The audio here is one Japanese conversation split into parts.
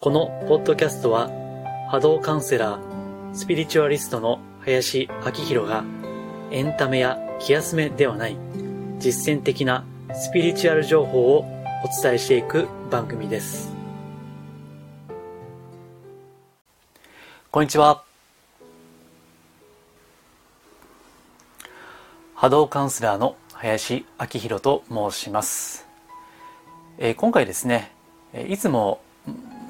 このポッドキャストは波動カウンセラー、スピリチュアリストの林明宏がエンタメや気休めではない実践的なスピリチュアル情報をお伝えしていく番組です。こんにちは。波動カウンセラーの林明宏と申します。えー、今回ですね、いつも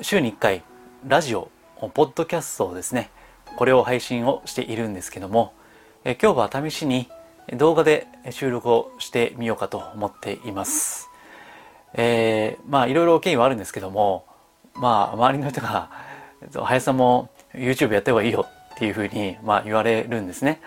週に1回ラジオ、ポッドキャストをですね、これを配信をしているんですけども、え今日は試しに動画で収録をしてみようかと思っています。えー、まあいろいろ経緯はあるんですけども、まあ周りの人が、林さんも YouTube やった方がいいよっていうふうに、まあ、言われるんですね。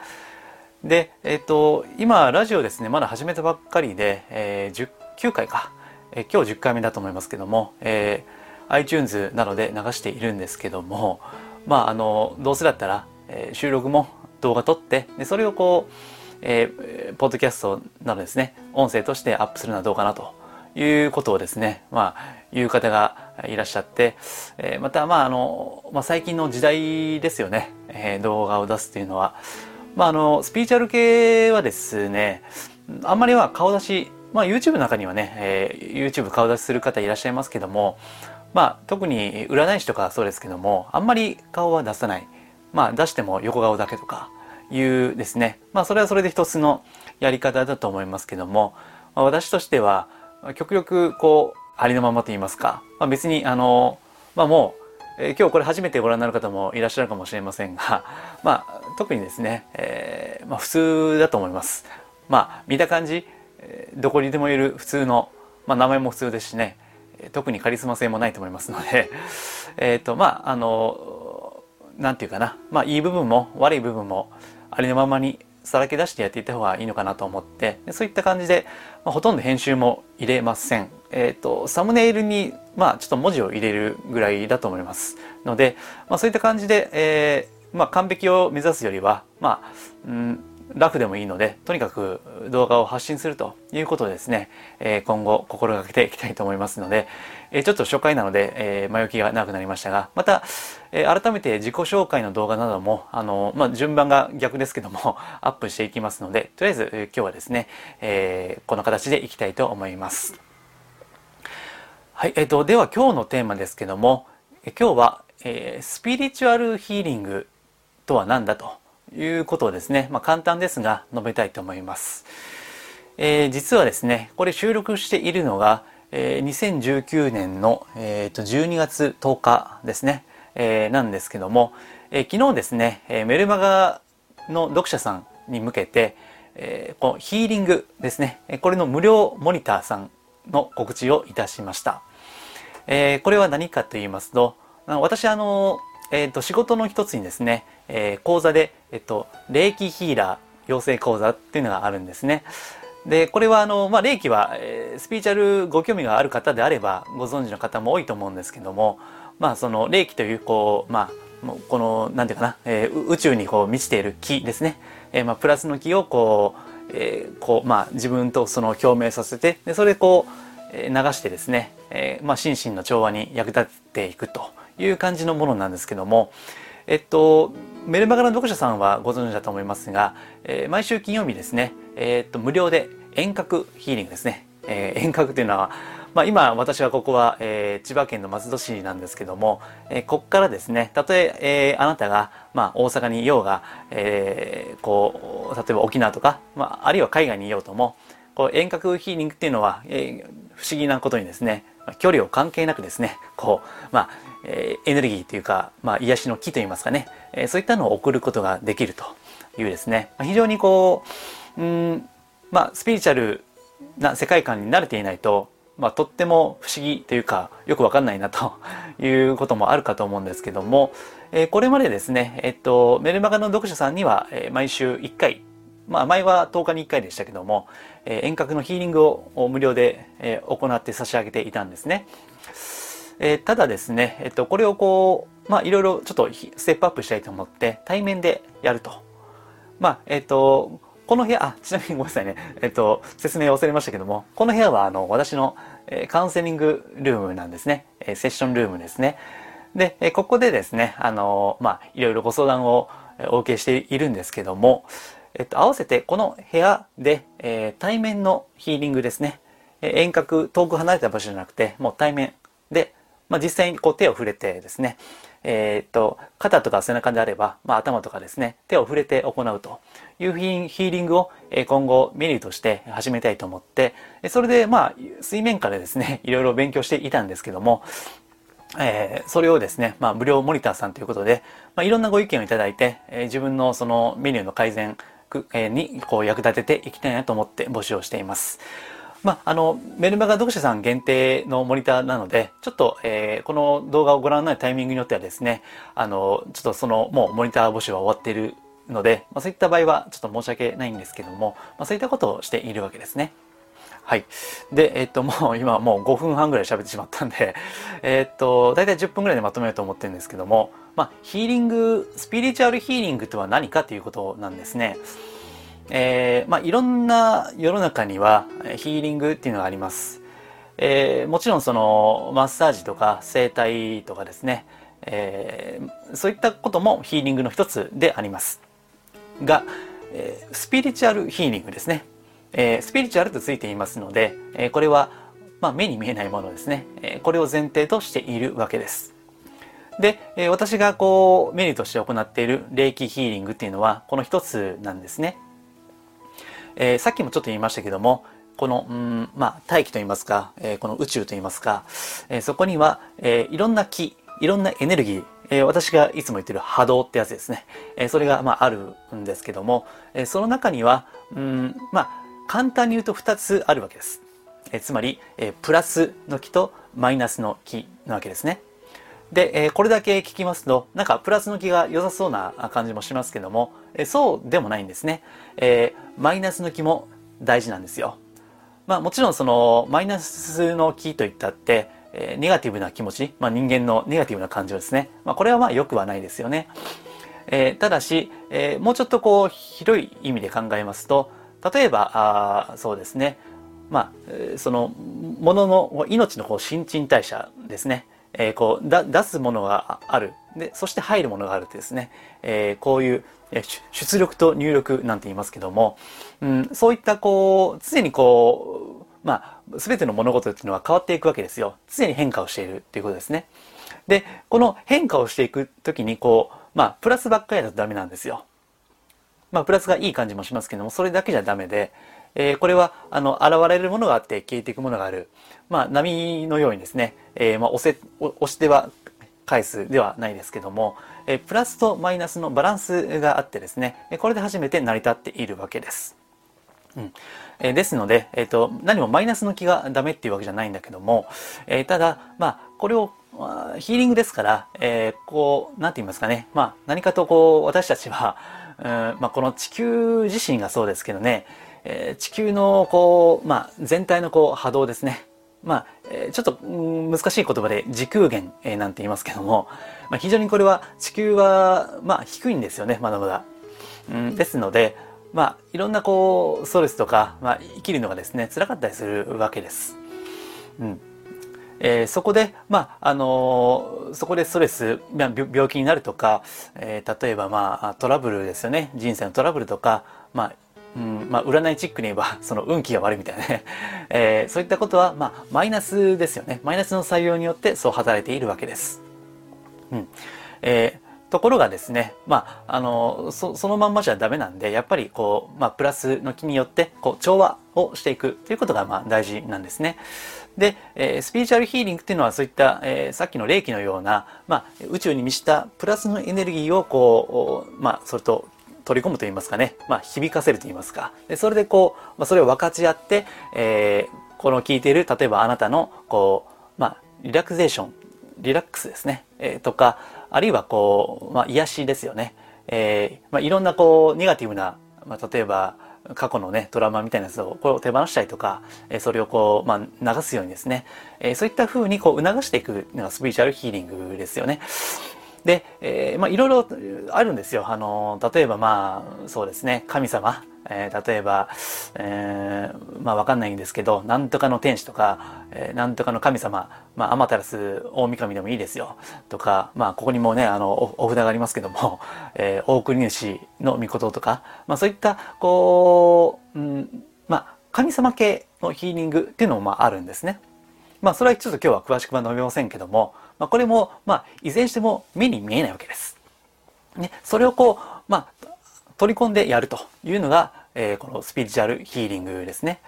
で、えっ、ー、と、今ラジオですね、まだ始めたばっかりで、えー、9回か、えー、今日10回目だと思いますけども、えー、iTunes などで流しているんですけども、まあ、あの、どうせだったら、えー、収録も動画撮って、でそれをこう、えー、ポッドキャストなどですね、音声としてアップするのはどうかなということをですね、まあ、言う方がいらっしゃって、えー、また、まあ、あの、まあ、最近の時代ですよね、えー、動画を出すというのは。まあ、あの、スピーチャル系はですね、あんまりは顔出し、まあ、YouTube の中にはね、えー、YouTube 顔出しする方いらっしゃいますけども、まあ、特に占い師とかそうですけども、あんまり顔は出さない。まあ、出しても横顔だけとかいうですね、まあ、それはそれで一つのやり方だと思いますけども、まあ、私としては、極力こう、ありのままと言いますか、まあ、別にあの、まあ、もう、えー、今日これ初めてご覧になる方もいらっしゃるかもしれませんが、まあ、特にですね、えー、まあ、普通だと思います。まあ、見た感じ、どこにでもいる普通の、まあ、名前も普通ですしね、特にカリスマ性もないと思いますので、えっ、と、まあ、あの、なんていうかな、まあ、いい部分も悪い部分もありのままにさらけ出してやっていった方がいいのかなと思ってそういった感じで、まあ、ほとんど編集も入れません。えっ、ー、とサムネイルにまあちょっと文字を入れるぐらいだと思いますので、まあ、そういった感じで、えー、まあ、完璧を目指すよりはまあ、うんラフでもいいので、とにかく動画を発信するということでですね、えー、今後心がけていきたいと思いますので、えー、ちょっと初回なので、えー、前置きが長くなりましたが、また、えー、改めて自己紹介の動画なども、あの、まあ、順番が逆ですけども、アップしていきますので、とりあえず、えー、今日はですね、えー、この形でいきたいと思います。はい、えっ、と、では今日のテーマですけども、え今日は、えー、スピリチュアルヒーリングとは何だということをですね、まあ、簡単ですが述べたいと思います。えー、実はですね、これ収録しているのが、えー、2019年の、えー、と12月10日ですね、えー、なんですけども、えー、昨日ですね、えー、メルマガの読者さんに向けて、えー、このヒーリングですね、これの無料モニターさんの告知をいたしました。えー、これは何かと言いますと、私あの、えー、と仕事の一つにですね、えー、講座で、えっと、霊気ヒーラー養成講座っていうのがあるんですね。で、これはあの、まあ、霊気は、えー、スピーチャルご興味がある方であればご存知の方も多いと思うんですけども、まあ、その霊気という、こう、まあ、この、なんていうかな、えー、宇宙にこう満ちている気ですね。えー、まあ、プラスの気をこう、えー、こう、まあ、自分とその共鳴させて、で、それこう、流してですね、えー、まあ、心身の調和に役立っていくという感じのものなんですけども、えっと、メルマガの読者さんはご存知だと思いますが、えー、毎週金曜日ですね、えー、っと、無料で遠隔ヒーリングですね。えー、遠隔というのは、まあ、今私はここは、えー、千葉県の松戸市なんですけども、えー、ここからですね、たとええー、あなたが、まあ、大阪にいようが、えー、こう、例えば沖縄とか、まあ、あるいは海外にいようとも、こう遠隔ヒーリングっていうのは、えー、不思議なことにですね、距離を関係なくですね、こう、まあ、えー、エネルギーというか、まあ、癒しの木といいますかね、えー、そういったのを送ることができるというですね、非常にこう、うん、まあ、スピリチュアルな世界観に慣れていないと、まあ、とっても不思議というか、よくわかんないなと いうこともあるかと思うんですけども、えー、これまでですね、えっと、メルマガの読者さんには、えー、毎週1回、まあ、前は10日に1回でしたけども、えー、遠隔のヒーリングを無料で、えー、行って差し上げていたんですね。えー、ただですね、えっと、これをこう、まあ、いろいろちょっとステップアップしたいと思って、対面でやると。まあ、えっと、この部屋、あ、ちなみにごめんなさいね。えっと、説明忘れましたけども、この部屋は、あの、私の、え、カウンセリングルームなんですね。え、セッションルームですね。で、えここでですね、あのまあ、いろいろご相談をお受けしているんですけども、えっと、合わせてこの部屋で、えー、対面のヒーリングですね。え遠隔、遠く離れた場所じゃなくて、もう対面で、まあ、実際にこう手を触れてですね、えー、っと、肩とか背中であれば、まあ、頭とかですね、手を触れて行うというヒーリングを今後メニューとして始めたいと思って、それでまあ、水面下でですね、いろいろ勉強していたんですけども、えー、それをですね、まあ、無料モニターさんということで、まあ、いろんなご意見をいただいて、えー、自分のそのメニューの改善にこう役立てていきたいなと思って募集をしています。まあ、あの、メルマガ読者さん限定のモニターなので、ちょっと、えー、この動画をご覧になるタイミングによってはですね、あの、ちょっとその、もうモニター募集は終わっているので、まあ、そういった場合はちょっと申し訳ないんですけども、まあ、そういったことをしているわけですね。はい。で、えっと、もう今もう5分半ぐらい喋ってしまったんで、えっと、だいたい10分ぐらいでまとめようと思ってるんですけども、まあ、ヒーリング、スピリチュアルヒーリングとは何かということなんですね。えー、まあ、いろんな世の中にはヒーリングっていうのがあります。えー、もちろんそのマッサージとか整体とかですね、えー、そういったこともヒーリングの一つであります。が、えー、スピリチュアルヒーリングですね。えー、スピリチュアルとついていますので、えー、これは、まあ、目に見えないものですね、えー。これを前提としているわけです。で、え、私がこうメニューとして行っている霊気ヒーリングっていうのはこの一つなんですね。え、さっきもちょっと言いましたけども、この、うん、まあ、大気と言いますか、え、この宇宙と言いますか、え、そこには、えいろんな気、いろんなエネルギー、え私がいつも言ってる波動ってやつですね。えそれが、まあ、あるんですけども、えその中には、うん、まあ、簡単に言うと2つあるわけです。えつまり、えプラスの気とマイナスの気なわけですね。で、えー、これだけ聞きますと、なんかプラスの気が良さそうな感じもしますけども、えー、そうでもないんですね。えー、マイナスの気も大事なんですよ。まあもちろんそのマイナスの気といったって、えネガティブな気持ち、まあ人間のネガティブな感情ですね。まあこれはまあ良くはないですよね。えただし、えもうちょっとこう広い意味で考えますと、例えば、あそうですね。まあ、その、ものの命のこう新陳代謝ですね。えー、こうだ出すものがある。でそして入るものがあるってですね、えー、こういう、出力と入力なんて言いますけども、うん、そういったこう常にこうまあ全ての物事っていうのは変わっていくわけですよ。常に変化をしているっていうことですね。でこの変化をしていく時にこうまあプラスばっかりだとダメなんですよ。まあプラスがいい感じもしますけどもそれだけじゃダメでえー、これは、あの、現れるものがあって消えていくものがある。まあ、波のようにですね、えー、まあ、押せ、押しては返すではないですけども、えー、プラスとマイナスのバランスがあってですね、これで初めて成り立っているわけです。うんえー、ですので、えっ、と、何もマイナスの気がダメっていうわけじゃないんだけども、えー、ただ、まあ、これを、ヒーリングですから、えー、こう、なんて言いますかね、まあ、何かとこう、私たちは、うんまあ、この地球自身がそうですけどね、えー、地球のこう、まあ、全体のこう波動ですね。まあ、えー、ちょっと、難しい言葉で時空源、えー、なんて言いますけども、まあ、非常にこれは地球は、まあ、低いんですよね、まだまだ。うん、ですので、まあ、いろんなこう、ストレスとか、まあ、生きるのがですね、辛かったりするわけです。うん。えー、そこで、まあ、あのー、そこでストレス、病気になるとか、えー、例えば、まあ、トラブルですよね。人生のトラブルとか、まあ、うんまあ、占いチックに言えば、その運気が悪いみたいなね、えー、そういったことは、まあ、マイナスですよね。マイナスの採用によってそう働いているわけです。うん。えー、ところがですね、まあ、あの、そ、そのまんまじゃダメなんで、やっぱりこう、まあ、プラスの気によって、こう、調和をしていくということが、まあ、大事なんですね。で、えー、スピリチュアルヒーリングっていうのはそういった、えー、さっきの霊気のような、まあ、宇宙に満ちたプラスのエネルギーをこう、まあ、それと取り込むと言いますかね、まあ、響かせると言いますか。でそれでこう、まあ、それを分かち合って、えー、この聞いている、例えばあなたの、こう、まあ、リラクゼーション、リラックスですね、えー、とか、あるいはこう、まあ、癒しですよね。えー、まあ、いろんなこう、ネガティブな、まあ、例えば、過去のね、トラウマみたいなやつを、これを手放したりとか、え、それをこう、まあ、流すようにですね、え、そういった風にこう、促していくのがスピリチュアルヒーリングですよね。で、えー、まあいろいろあるんですよ。あの、例えばまあ、そうですね、神様、えー、例えば、えー、まあわかんないんですけど、なんとかの天使とか、えー、なんとかの神様、まあアマタラス大神でもいいですよ。とか、まあここにもね、あのお、お札がありますけども、えー、大国主の御事とか、まあそういった、こう、うん、まあ神様系のヒーリングっていうのもまああるんですね。まあそれはちょっと今日は詳しくは述べませんけども、まあこれも、まあいずれにしても目に見えないわけです。ね、それをこう、まあ取り込んでやるというのが、えー、このスピリチュアルヒーリングですね。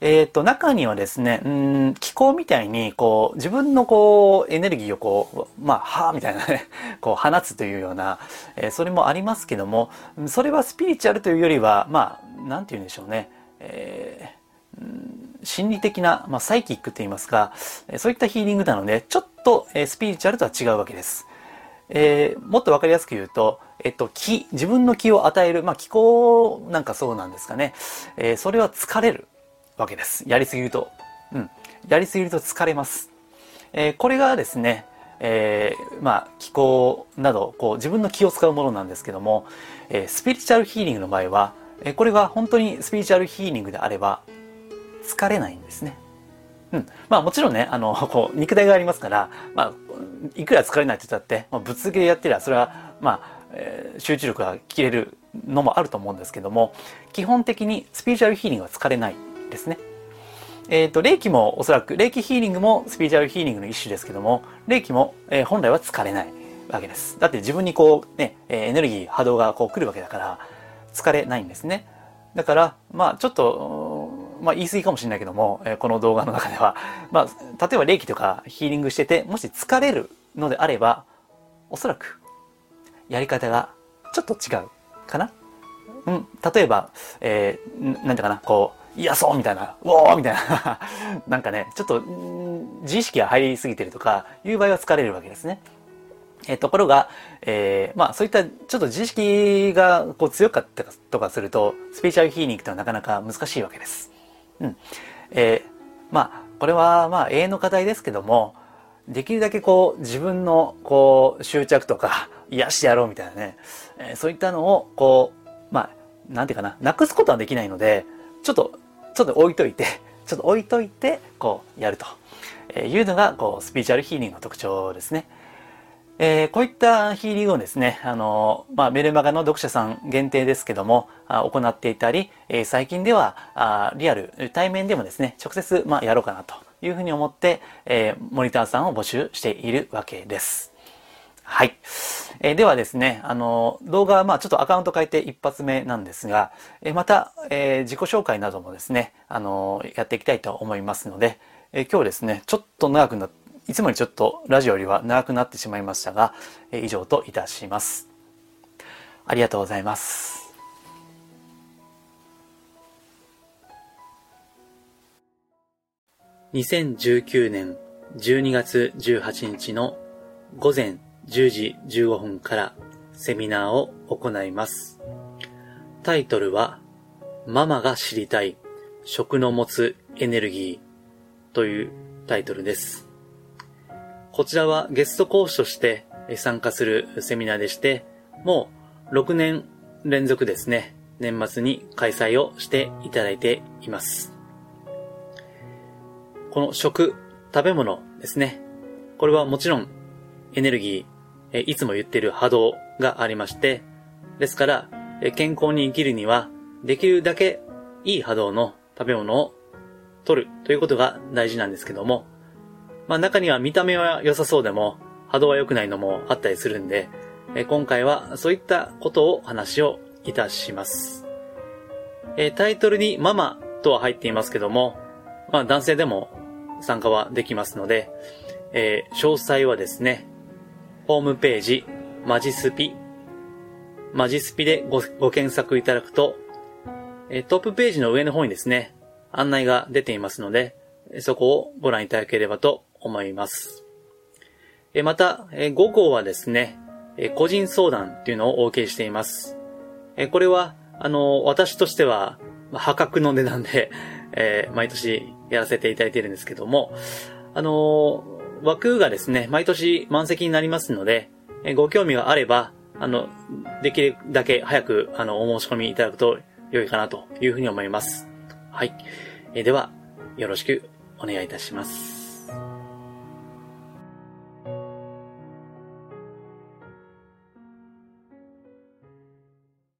えっ、ー、と、中にはですね、うん、気候みたいに、こう、自分のこう、エネルギーをこう、まあ、はぁみたいなね、こう、放つというような、えー、それもありますけども、それはスピリチュアルというよりは、まあ、なんて言うんでしょうね、えー、心理的な、まあ、サイキックと言いますか、そういったヒーリングなので、ちょっと、えー、スピリチュアルとは違うわけです。えー、もっとわかりやすく言うと、えっと、気、自分の気を与える、まあ、気候なんかそうなんですかね。えー、それは疲れるわけです。やりすぎると。うん。やりすぎると疲れます。えー、これがですね、えー、まあ、気候など、こう、自分の気を使うものなんですけども、えー、スピリチュアルヒーリングの場合は、えー、これが本当にスピリチュアルヒーリングであれば、疲れないんですね。うん。まあもちろんね、あの、こう、肉体がありますから、まあ、いくら疲れないって言ったって、まあ、ぶつけでやってりゃ、それは、まあ、えー、集中力が切れるのもあると思うんですけども、基本的にスピリチュアルヒーリングは疲れないですね。えっ、ー、と、霊気もおそらく、霊気ヒーリングもスピリチュアルヒーリングの一種ですけども、霊気も、えー、本来は疲れないわけです。だって自分にこう、ね、エネルギー、波動がこう来るわけだから、疲れないんですね。だから、まあちょっと、まあ言い過ぎかもしれないけども、えー、この動画の中では、まあ、例えば霊気とかヒーリングしてて、もし疲れるのであれば、おそらくやり方がちょっと違うかなうん、例えば、えー、なんていうかな、こう、いや、そうみたいな、うおーみたいな なんかね、ちょっと、自意識が入りすぎてるとか、いう場合は疲れるわけですね。えー、ところが、えー、まあそういったちょっと自意識がこう強かったとかすると、スピーチャルヒーリングってのはなかなか難しいわけです。うん。えー、まあ、これはまあ永遠の課題ですけども、できるだけこう自分のこう執着とか癒してやろうみたいなね、えー、そういったのをこう、まあ、なんていうかな、なくすことはできないので、ちょっと、ちょっと置いといて、ちょっと置いといて、こうやると、えいうのが、こう、スピーチュアルヒーリングの特徴ですね。えー、こういったヒーリングをですね、あの、まあ、メルマガの読者さん限定ですけども、あ行っていたり、えー、最近ではあ、リアル、対面でもですね、直接、まあ、やろうかなというふうに思って、えー、モニターさんを募集しているわけです。はい。えー、ではですね、あの、動画はまあちょっとアカウント変えて一発目なんですが、えー、また、えー、自己紹介などもですね、あの、やっていきたいと思いますので、えー、今日ですね、ちょっと長くなって、いつもよりちょっとラジオよりは長くなってしまいましたが、以上といたします。ありがとうございます。2019年12月18日の午前10時15分からセミナーを行います。タイトルは、ママが知りたい食の持つエネルギーというタイトルです。こちらはゲスト講師として参加するセミナーでして、もう6年連続ですね、年末に開催をしていただいています。この食、食べ物ですね。これはもちろんエネルギー、いつも言ってる波動がありまして、ですから、健康に生きるには、できるだけいい波動の食べ物を取るということが大事なんですけども、まあ中には見た目は良さそうでも、波動は良くないのもあったりするんで、え今回はそういったことを話をいたします。えタイトルにママとは入っていますけども、まあ男性でも参加はできますので、えー、詳細はですね、ホームページ、マジスピ、マジスピでごご検索いただくと、えトップページの上の方にですね、案内が出ていますので、そこをご覧いただければと思います。えまた、え5号はですね、え個人相談っていうのをお受けしています。えこれは、あの、私としては、破格の値段で、え毎年やらせていただいているんですけども、あの枠がですね、毎年満席になりますので、えご興味があれば、あの、できるだけ早く、あの、お申し込みいただくと良いかなというふうに思います。はい。えー、では、よろしくお願いいたします。